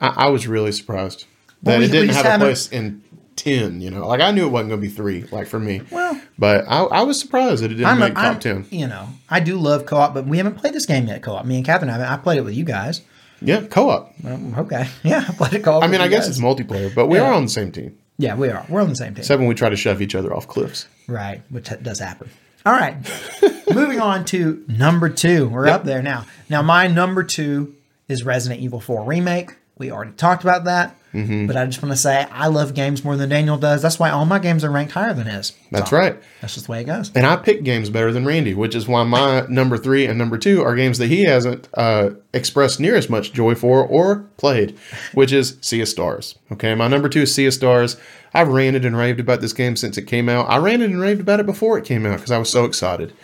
I, I was really surprised that Well, we- it didn't have a place in 10, you know. Like, I knew it wasn't going to be three, like for me. Well- but I, I was surprised that it didn't I'm, make top I'm 10. you know, I do love co-op, but we haven't played this game yet. Co-op. Me and Catherine haven't. I played it with you guys. Yeah, co op. Okay, yeah, I played it co-op. I mean, I guess it's multiplayer, but we Yeah. are on the same team. Yeah, we are. We're on the same team. Except when we try to shove each other off cliffs. right, which does happen. All right. Moving on to number two. We're Yep. up there now. Now, my number two is Resident Evil 4 Remake. We already talked about that. Mm-hmm. But I just want to say I love games more than Daniel does. That's why all my games are ranked higher than his. That's So, right. That's just the way it goes. And I pick games better than Randy, which is why my number three and number two are games that he hasn't uh, expressed near as much joy for or played, which is Sea of Stars. Okay, my number two is Sea of Stars. I've ranted and raved about this game since it came out. I ranted and raved about it before it came out because I was so excited.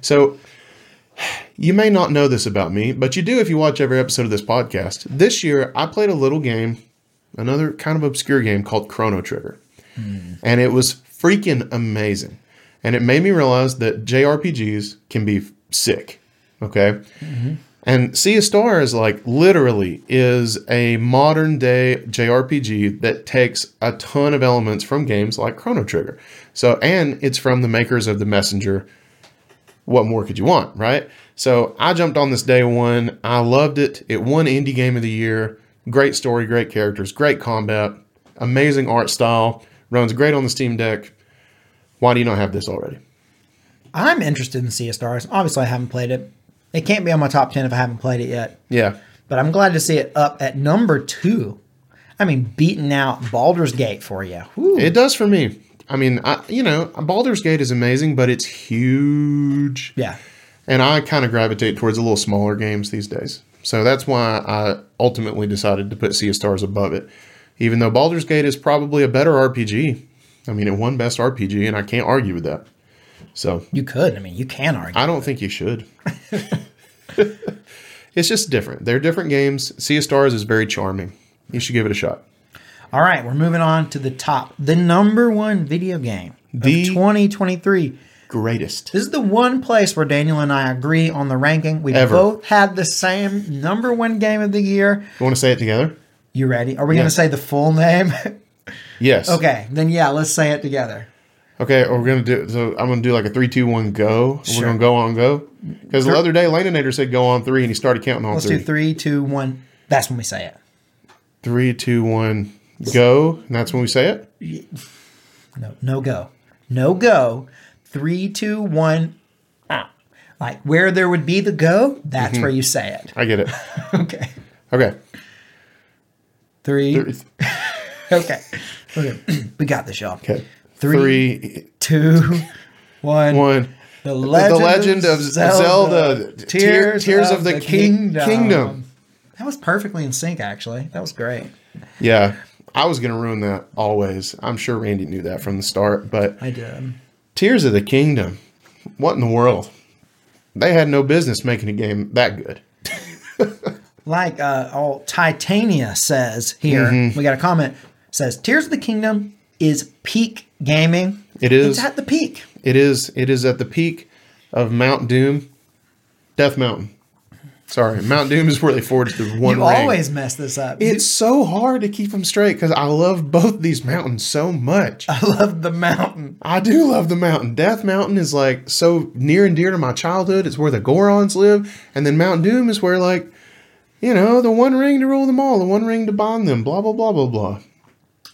So you may not know this about me, but you do if you watch every episode of this podcast. This year, I played a little game, another kind of obscure game called Chrono Trigger. And it was freaking amazing. And it made me realize that JRPGs can be sick. Okay. And Sea of Stars, like literally, is a modern day JRPG that takes a ton of elements from games like Chrono Trigger. So, and it's from the makers of The Messenger. What more could you want, right? So, I jumped on this day one. I loved it. It won Indie Game of the Year. Great story, great characters, great combat, amazing art style, runs great on the Steam Deck. Why do you not have this already? I'm interested in Sea of Stars. Obviously, I haven't played it. It can't be on my top 10 if I haven't played it yet. Yeah. But I'm glad to see it up at number two. I mean, beating out Baldur's Gate for you. It does for me. I mean, I, you know, Baldur's Gate is amazing, but it's huge. yeah. And I kind of gravitate towards a little smaller games these days. So that's why I ultimately decided to put Sea of Stars above it. Even though Baldur's Gate is probably a better RPG. I mean, it won Best RPG, and I can't argue with that. So You could. I mean, you can argue. I don't think you should. it's just different. They're different games. Sea of Stars is very charming. You should give it a shot. All right, we're moving on to the top. The number one video game The- of 2023. Greatest. This is the one place where Daniel and I agree on the ranking. We Ever. both had the same number one game of the year. You want to say it together? You ready? Are we going to say the full name? Yes. okay, then yeah, let's say it together. Okay, we're gonna do. So I'm gonna do like a three, two, one, go. Sure. We're gonna go on go because the other day Laninator said go on three, and he started counting on Let's three. do three, two, one. That's when we say it. Three, two, one, go, and that's when we say it. No, no go. No go. Three, two, one. Ah. Like where there would be the go, that's Mm-hmm. where you say it. I get it. Okay. Okay. Three. Okay. Okay. we got this, y'all. okay. Three, Three, two, one. one. The The Legend of Zelda. Tears, Tears of, of the, the Kingdom. Kingdom. That was perfectly in sync, actually. That was great. Yeah, I was gonna ruin that always. I'm sure Randy knew that from the start, but I did. Tears of the Kingdom. What in the world? They had no business making a game that good. Like uh, all Titania says here, Mm-hmm. we got a comment says Tears of the Kingdom is peak gaming. It is. It's at the peak. It is. It is at the peak of Mount Doom, Death Mountain. Sorry, Mount Doom is where they forged the one You ring. always mess this up. it's so hard to keep them straight because I love both these mountains so much. I love the mountain. I do love the mountain. Death Mountain is like so near and dear to my childhood. It's where the Gorons live, and then Mount Doom is where like, you know, the one ring to rule them all, the one ring to bond them. Blah blah blah blah blah.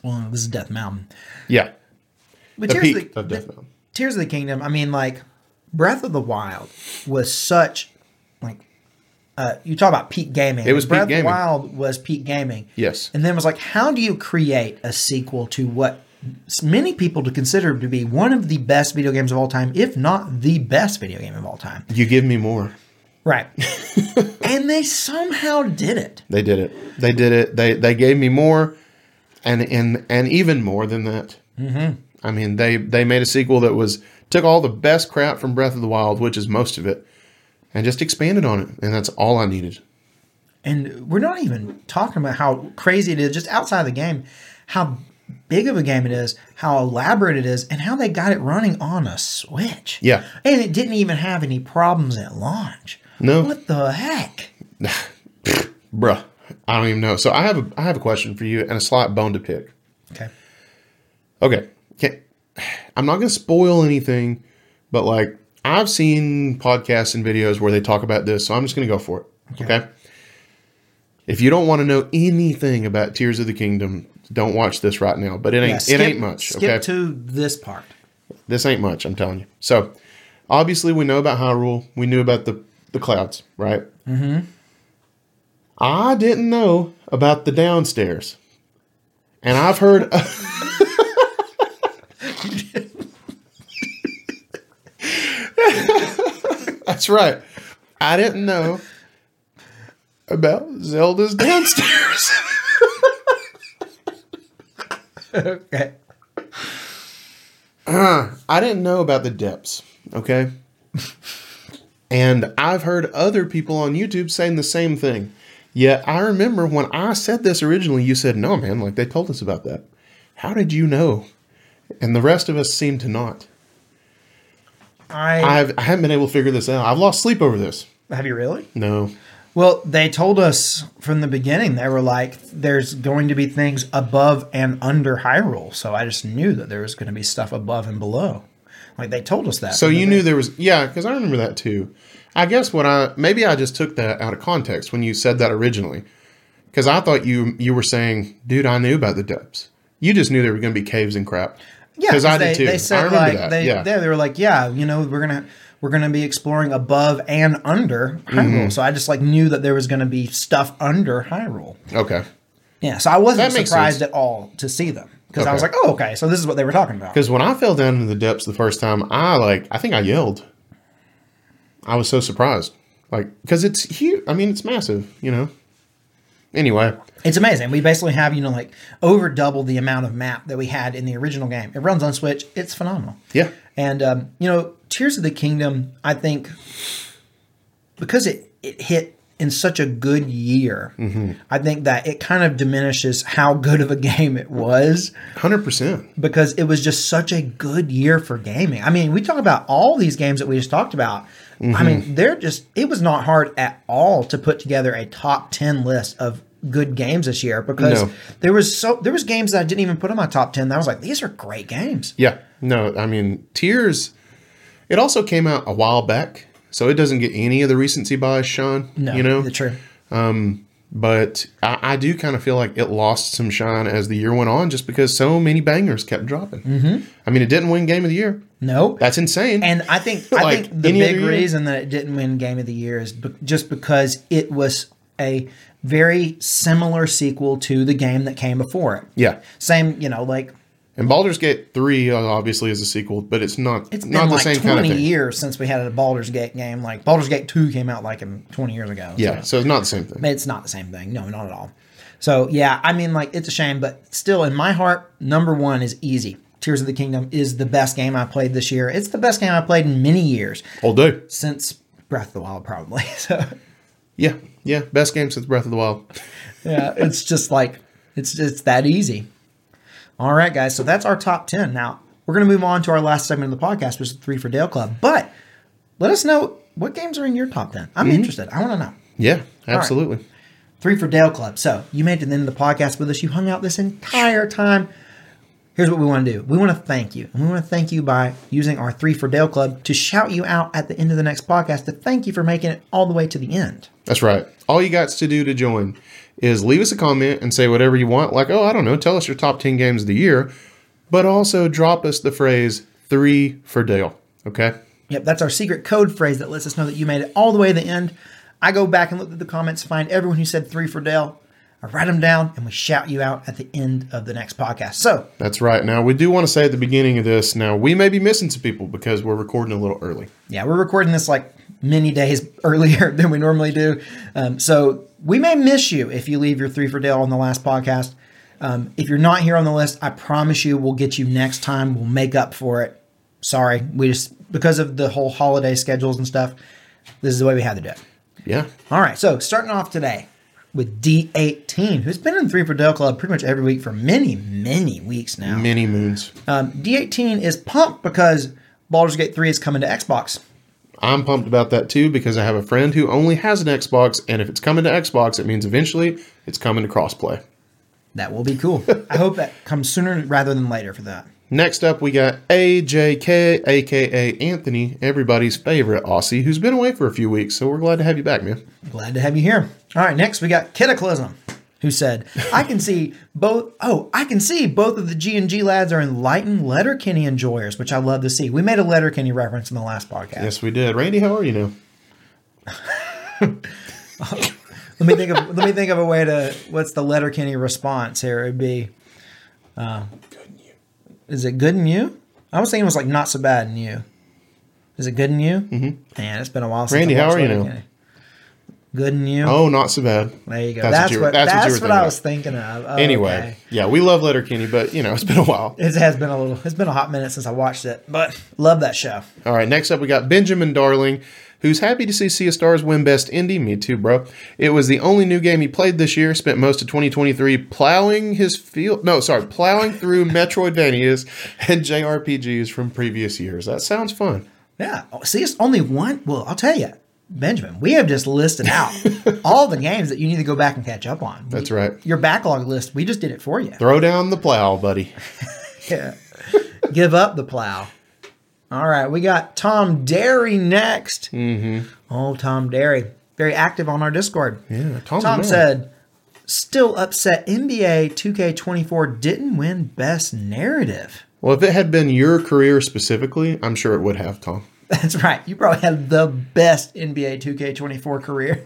Well, this is Death Mountain. Yeah, But the Tears, peak of of the, Mountain. Tears of the Kingdom, I mean, like, Breath of the Wild was such, uh, you talk about peak gaming. It was peak Breath of gaming. the Wild was peak gaming. Yes. And then it was like, how do you create a sequel to what many people to consider to be one of the best video games of all time, if not the best video game of all time? You give me more. Right. and they somehow did it. They did it. They did it. They they gave me more, and and and even more than that. Mm-hmm. I mean, they they made a sequel that was took all the best crap from Breath of the Wild, which is most of it, and just expanded on it, and that's all I needed. And we're not even talking about how crazy it is just outside of the game, how big of a game it is, how elaborate it is, and how they got it running on a Switch. Yeah. And it didn't even have any problems at launch. No. What the heck? Bruh, I don't even know. So I have a I have a question for you and a slight bone to pick. Okay. Okay, can, I'm not going to spoil anything, but like I've seen podcasts and videos where they talk about this, so I'm just going to go for it. Okay. If you don't want to know anything about Tears of the Kingdom, don't watch this right now. But it ain't Yeah, it ain't much. Skip okay, to this part. this ain't much. I'm telling you. So obviously we know about Hyrule. We knew about the the clouds, right? Mm-hmm. I didn't know about the downstairs, and I've heard. That's right. I didn't know about Zelda's downstairs. Okay. I didn't know about the depths, okay? and I've heard other people on YouTube saying the same thing. Yet I remember when I said this originally, you said, no, man, like they told us about that. How did you know? And the rest of us seem to not. I I've, I haven't been able to figure this out. I've lost sleep over this. have you really? No. Well, they told us from the beginning. They were like, "There's going to be things above and under Hyrule." So I just knew that there was going to be stuff above and below. Like they told us that. So you knew there was, yeah, because I remember that too. I guess what I, maybe I just took that out of context when you said that originally. Because I thought you you were saying, dude, I knew about the depths. You just knew there were going to be caves and crap. Yeah, because I they, did too. They said like that. they yeah. they, they were like, yeah, you know, we're gonna we're gonna be exploring above and under Hyrule. Mm-hmm. So I just like knew that there was gonna be stuff under Hyrule. Okay. Yeah, so I wasn't surprised sense. at all to see them because I was like, oh, okay, so this is what they were talking about. Because when I fell down into the depths the first time, I like, I think I yelled. I was so surprised, like, because it's huge. I mean, it's massive. You know. Anyway, It's amazing. We basically have you know like over double the amount of map that we had in the original game. It runs on Switch. It's phenomenal. yeah, And um, you know, Tears of the Kingdom, I think because it it hit in such a good year, Mm-hmm. I think that it kind of diminishes how good of a game it was hundred percent. because it was just such a good year for gaming. I mean, we talk about all these games that we just talked about. I Mm-hmm. mean, they're just it was not hard at all to put together a top 10 list of good games this year because No. there was so there was games that I didn't even put on my top 10 that I was like these are great games. Yeah. No, I mean, Tears. It also came out a while back, so it doesn't get any of the recency bias, Sean. No, you know. true. But I, I do kind of feel like it lost some shine as the year went on, just because so many bangers kept dropping. Mm-hmm. I mean, it didn't win Game of the Year. No. That's insane. And I think I think the big reason that it didn't win Game of the Year is be- just because it was a very similar sequel to the game that came before it. yeah. Same, you know, like And Baldur's Gate 3 uh, obviously is a sequel, but it's not it's not been the like same 20 kind of thing. It's been many years since we had a Baldur's Gate game. Like Baldur's Gate 2 came out like in 20 years ago. Yeah, So so it's not the same thing. it's not the same thing. No, not at all. So yeah, I mean, like it's a shame, but still, in my heart, number one is easy. Tears of the Kingdom is the best game I played this year. It's the best game I played in many years All day. since Breath of the Wild, probably. So Yeah, yeah. Best game since Breath of the Wild. yeah, it's just like it's it's that easy. All right, guys. So that's our top ten. Now we're gonna move on to our last segment of the podcast, which is three for Dale Club. But let us know what games are in your top ten. I'm mm-hmm. interested. I want to know. Yeah, absolutely. Three for Dale Club. So you made it to the end of the podcast with us. You hung out this entire time. Here's what we want to do. We want to thank you. And we want to thank you by using our Three for Dale Club to shout you out at the end of the next podcast to thank you for making it all the way to the end. That's right. All you got to do to join is leave us a comment and say whatever you want. Like, oh, I don't know, tell us your top 10 games of the year, but also drop us the phrase three for Dale. Okay. Yep, that's our secret code phrase that lets us know that you made it all the way to the end. I go back and look at the comments, find everyone who said three for Dale. I write them down and we shout you out at the end of the next podcast. So That's right. Now, we do want to say at the beginning of this, now we may be missing some people because we're recording a little early. yeah, we're recording this like many days earlier than we normally do. Um, so we may miss you if you leave your three for Dale on the last podcast. Um, if you're not here on the list, I promise you we'll get you next time. We'll make up for it. Sorry, we just because of the whole holiday schedules and stuff. This is the way we had to do it. Yeah. All right, so starting off today with D18, who's been in Three for Dale Club pretty much every week for many, many weeks now. Many moons. Um, D18 is pumped because Baldur's Gate 3 is coming to Xbox. I'm pumped about that too because I have a friend who only has an Xbox, and if it's coming to Xbox, it means eventually it's coming to crossplay. That will be cool. I hope that comes sooner rather than later for that. Next up, we got AJK, aka Anthony, everybody's favorite Aussie, who's been away for a few weeks. So we're glad to have you back, man. Glad to have you here. All right, next we got Cataclysm, who said, "I can see both. Oh, I can see both of the G and G lads are enlightened Letterkenny enjoyers, which I love to see. We made a Letterkenny reference in the last podcast. Yes, we did. Randy, how are you now? Let me think of let me think of a way to. What's the Letterkenny response here? It'd be, uh, is it good in you? I was thinking it was like not so bad in you. Is it good in you? Mm-hmm. Man, it's been a while since Randy, I how are you now? Good in you. Oh, not so bad. there you go. that's what That's, you were- what, that's that's, what what, I was thinking of. Oh, Anyway, okay. yeah, we love Letterkenny, but you know, it's been a while. It has been a little. It's been a hot minute since I watched it, but love that show. All right, next up we got Benjamin Darling, who's happy to see Sea of Stars win Best Indie. Me too, bro. It was the only new game he played this year. Spent most of 2023 plowing his field. No, sorry, plowing through Metroidvanias and JRPGs from previous years. That sounds fun. Yeah. See, it's only one. Well, I'll tell you, Benjamin, we have just listed out all the games that you need to go back and catch up on. That's right. Your backlog list, we just did it for you. Throw down the plow, buddy. Yeah. Give up the plow. All right, we got Tom Derry next. Mm-hmm. Oh, Tom Derry, very active on our Discord. Yeah, Tom said, "Still upset NBA 2K24 didn't win Best Narrative." Well, if it had been your career specifically, I'm sure it would have, Tom. That's right. You probably had the best NBA 2K24 career.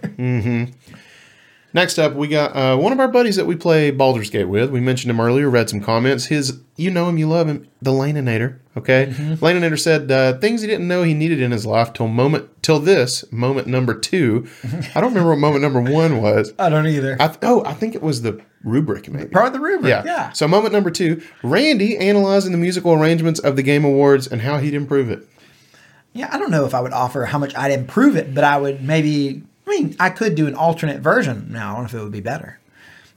Next up, we got uh, one of our buddies that we play Baldur's Gate with. We mentioned him earlier, read some comments. His, you know him, you love him, the Laninator. Okay, Laninator said uh, things he didn't know he needed in his life till moment till this moment number two. I don't remember what moment number one was. I don't either. I th- oh, I think it was the rubric, maybe. Part of the rubric. yeah. Yeah. So moment number two, Randy analyzing the musical arrangements of the Game Awards and how he'd improve it. Yeah, I don't know if I would offer how much I'd improve it, but I would maybe. I mean, I could do an alternate version. Now, I don't know if it would be better,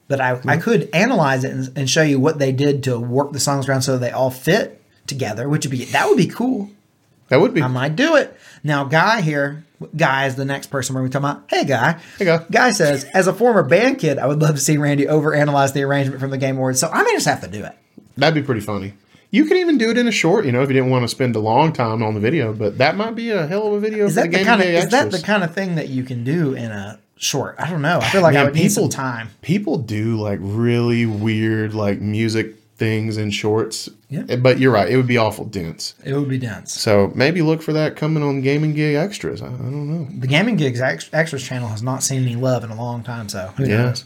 but I, I could analyze it and, and show you what they did to work the songs around so they all fit together, which would be that would be cool. That would be. I might do it. Now, Guy here, Guy is the next person we're going to talk about. Hey, Guy. Hey, Guy. Guy says, as a former band kid, I would love to see Randy overanalyze the arrangement from the Game Awards. So I may just have to do it. That'd be pretty funny. You could even do it in a short, you know, if you didn't want to spend a long time on the video. But that might be a hell of a video Is for that the the kind of is that the kind of thing that you can do in a short? I don't know. I feel like I Man, would need some people- time. People do like really weird like music things in shorts. Yeah. Eh, but you're right, it would be awful dense. It would be dense. So maybe look for that coming on Game & Gig Extras. I, I don't know. The Game & Gigs Extras channel has not seen any love in a long time, so who Yeah. knows?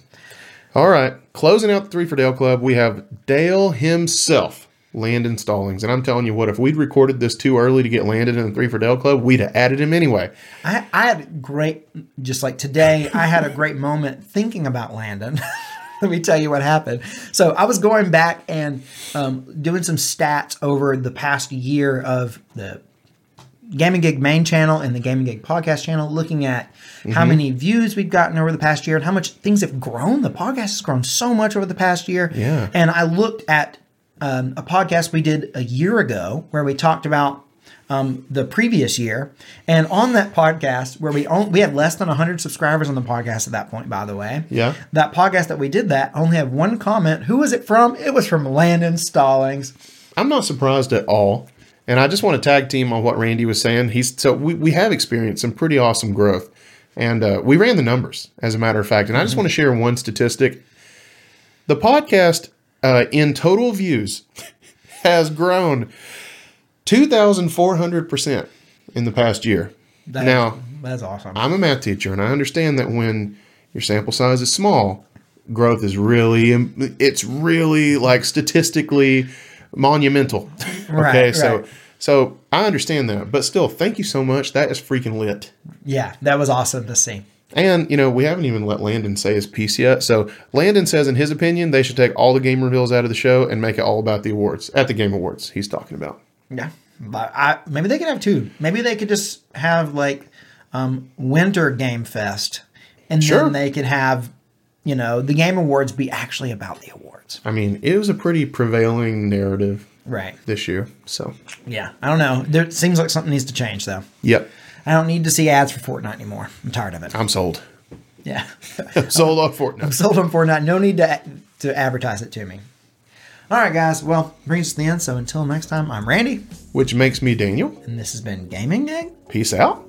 All right. Closing out the three for Dale Club, we have Dale himself, Landon Stallings. And I'm telling you what, if we'd recorded this too early to get Landon in the three for Dale Club, we'd have added him anyway. I, I had great, just like today, I had a great moment thinking about Landon. Let me tell you what happened. So I was going back and um, doing some stats over the past year of the Game & Gig main channel and the Game & Gig podcast channel, looking at how many views we've gotten over the past year and how much things have grown. The podcast has grown so much over the past year. Yeah. And I looked at um, a podcast we did a year ago where we talked about um, the previous year. And on that podcast, where we only, we had less than 100 subscribers on the podcast at that point, by the way. Yeah. That podcast that we did that only had one comment. Who was it from? It was from Landon Stallings. I'm not surprised at all. And I just want to tag team on what Randy was saying. He's so we, we have experienced some pretty awesome growth. And uh, we ran the numbers, as a matter of fact. And I just want to share one statistic. The podcast, uh, in total views, has grown 2,400% in the past year. That- now, that's awesome. I'm a math teacher, and I understand that when your sample size is small, growth is really it's really like statistically monumental. Right, okay, so right. so I understand that, but still, thank you so much. That is freaking lit. yeah, that was awesome to see. And you know, we haven't even let Landon say his piece yet. So Landon says, in his opinion, they should take all the game reveals out of the show and make it all about the awards at the Game Awards. He's talking about. Yeah, but I maybe they could have two. Maybe they could just have like um, Winter Game Fest, and Sure. then they could have you know the Game Awards be actually about the awards. I mean, it was a pretty prevailing narrative Right. this year. So, Yeah. I don't know. There it seems like something needs to change though. yep, I don't need to see ads for Fortnite anymore. I'm tired of it. I'm sold. Yeah. sold on Fortnite. I'm sold on Fortnite. No need to to advertise it to me. All right, guys. Well, brings us to the end. So until next time, I'm Randy, Which makes me Daniel. and this has been Game & Gig. Peace out.